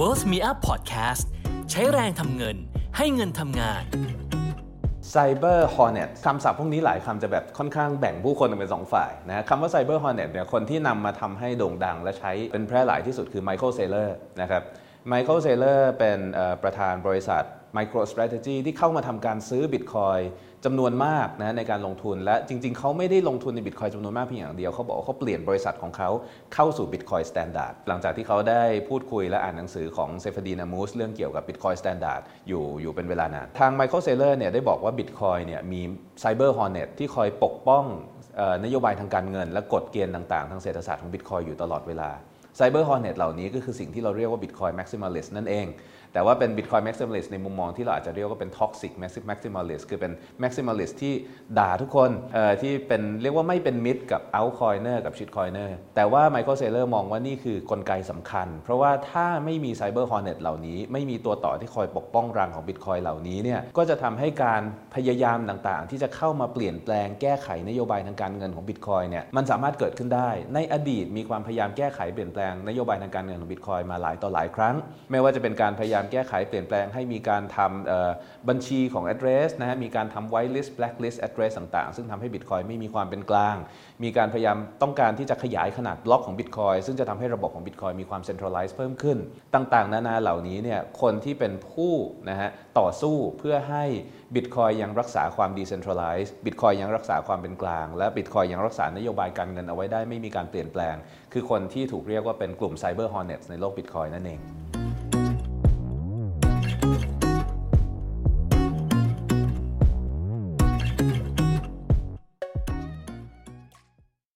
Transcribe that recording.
Worth Me Up Podcast ใช้แรงทำเงินให้เงินทำงาน Cyber Hornet คำศัพท์พวกนี้หลายคำจะแบบค่อนข้างแบ่งผู้คนเป็นสองฝ่ายนะคำว่า Cyber Hornet เนี่ยคนที่นำมาทำให้โด่งดังและใช้เป็นแพร่หลายที่สุดคือ Michael Saylor นะครับ Michael Saylor เป็นประธานบริษัท MicroStrategy ที่เข้ามาทำการซื้อ Bitcoin จำนวนมากนะในการลงทุนและจริง ๆ เขาไม่ได้ลงทุนใน Bitcoin จำนวนมากเพียงอย่างเดียว เขาบอกว่าเขาเปลี่ยนบริษัทของเขาเข้าสู่ Bitcoin Standard หลังจากที่เขาได้พูดคุยและอ่านหนังสือของเซฟดีนามูสเรื่องเกี่ยวกับ Bitcoin Standard อยู่อยู่เป็นเวลานาน ทาง Michael Saylor เนี่ยได้บอกว่า Bitcoin เนี่ยมี Cyber Hornet ที่คอยปกป้องออนโยบายทางการเงิน และกฎเกณฑ์ต่างๆ ทางเศรษฐศาสตร์ของ Bitcoin อยู่ตลอดเวลา Cyber Hornet เนตเหล่านี้ก็คือสิ่งที่เราเรียกว่า Bitcoin Maximalist นั่นเอง แต่ว่าเป็น Bitcoin Maximalist ในมุมมองที่เราอาจจะเรียกว่าเป็น Toxic Maximalist คือเป็น Maximalist ที่ด่าทุกคนที่เป็นเรียกว่าไม่เป็นมิตรกับ Altcoiner กับ Shitcoiner แต่ว่า Michael Saylor มองว่านี่คือกลไกสำคัญ เพราะว่าถ้าไม่มี Cyber Hornet เหล่านี้ ไม่มีตัวต่อที่คอยปกป้องรังของ Bitcoin เหล่านี้เนี่ยก็จะทำให้การพยายามต่างๆ ที่จะเข้ามาเปลี่ยนแปลงแก้ไขนโยบายทางการเงินของ Bitcoin เนี่ยมันสามารถเกิดขึ้นได้ในอดีตมีความพยายามแก้ไขเปลี่ยนแปลงนโยบายทางการเงินของ Bitcoin มาหลายต่อหลายครั้ง ไม่ว่าจะเป็นการพยายามแก้ไขเปลี่ยนแปลงให้มีการทำบัญชีของ address นะฮะมีการทำ white list black list address ต่างๆ ซึ่งทำให้ Bitcoin ไม่มีความเป็นกลาง มีการพยายามต้องการที่จะขยายขนาดบล็อกของ Bitcoin ซึ่งจะทำให้ระบบของ Bitcoin มีความ centralized เพิ่มขึ้น ต่างๆ นานาเหล่านี้เนี่ยคนที่เป็นผู้นะฮะต่อสู้เพื่อให้ Bitcoin ยังรักษาความ decentralized Bitcoin ยังรักษาความเป็นกลาง และ Bitcoin ยังรักษานโยบายการเงินเอาไว้ได้ไม่มีการเปลี่ยนแปลง คือคนที่ถูกเรียกว่าว่าเป็นกลุ่ม Cyber Hornets ในโลก Bitcoin นั่นเอง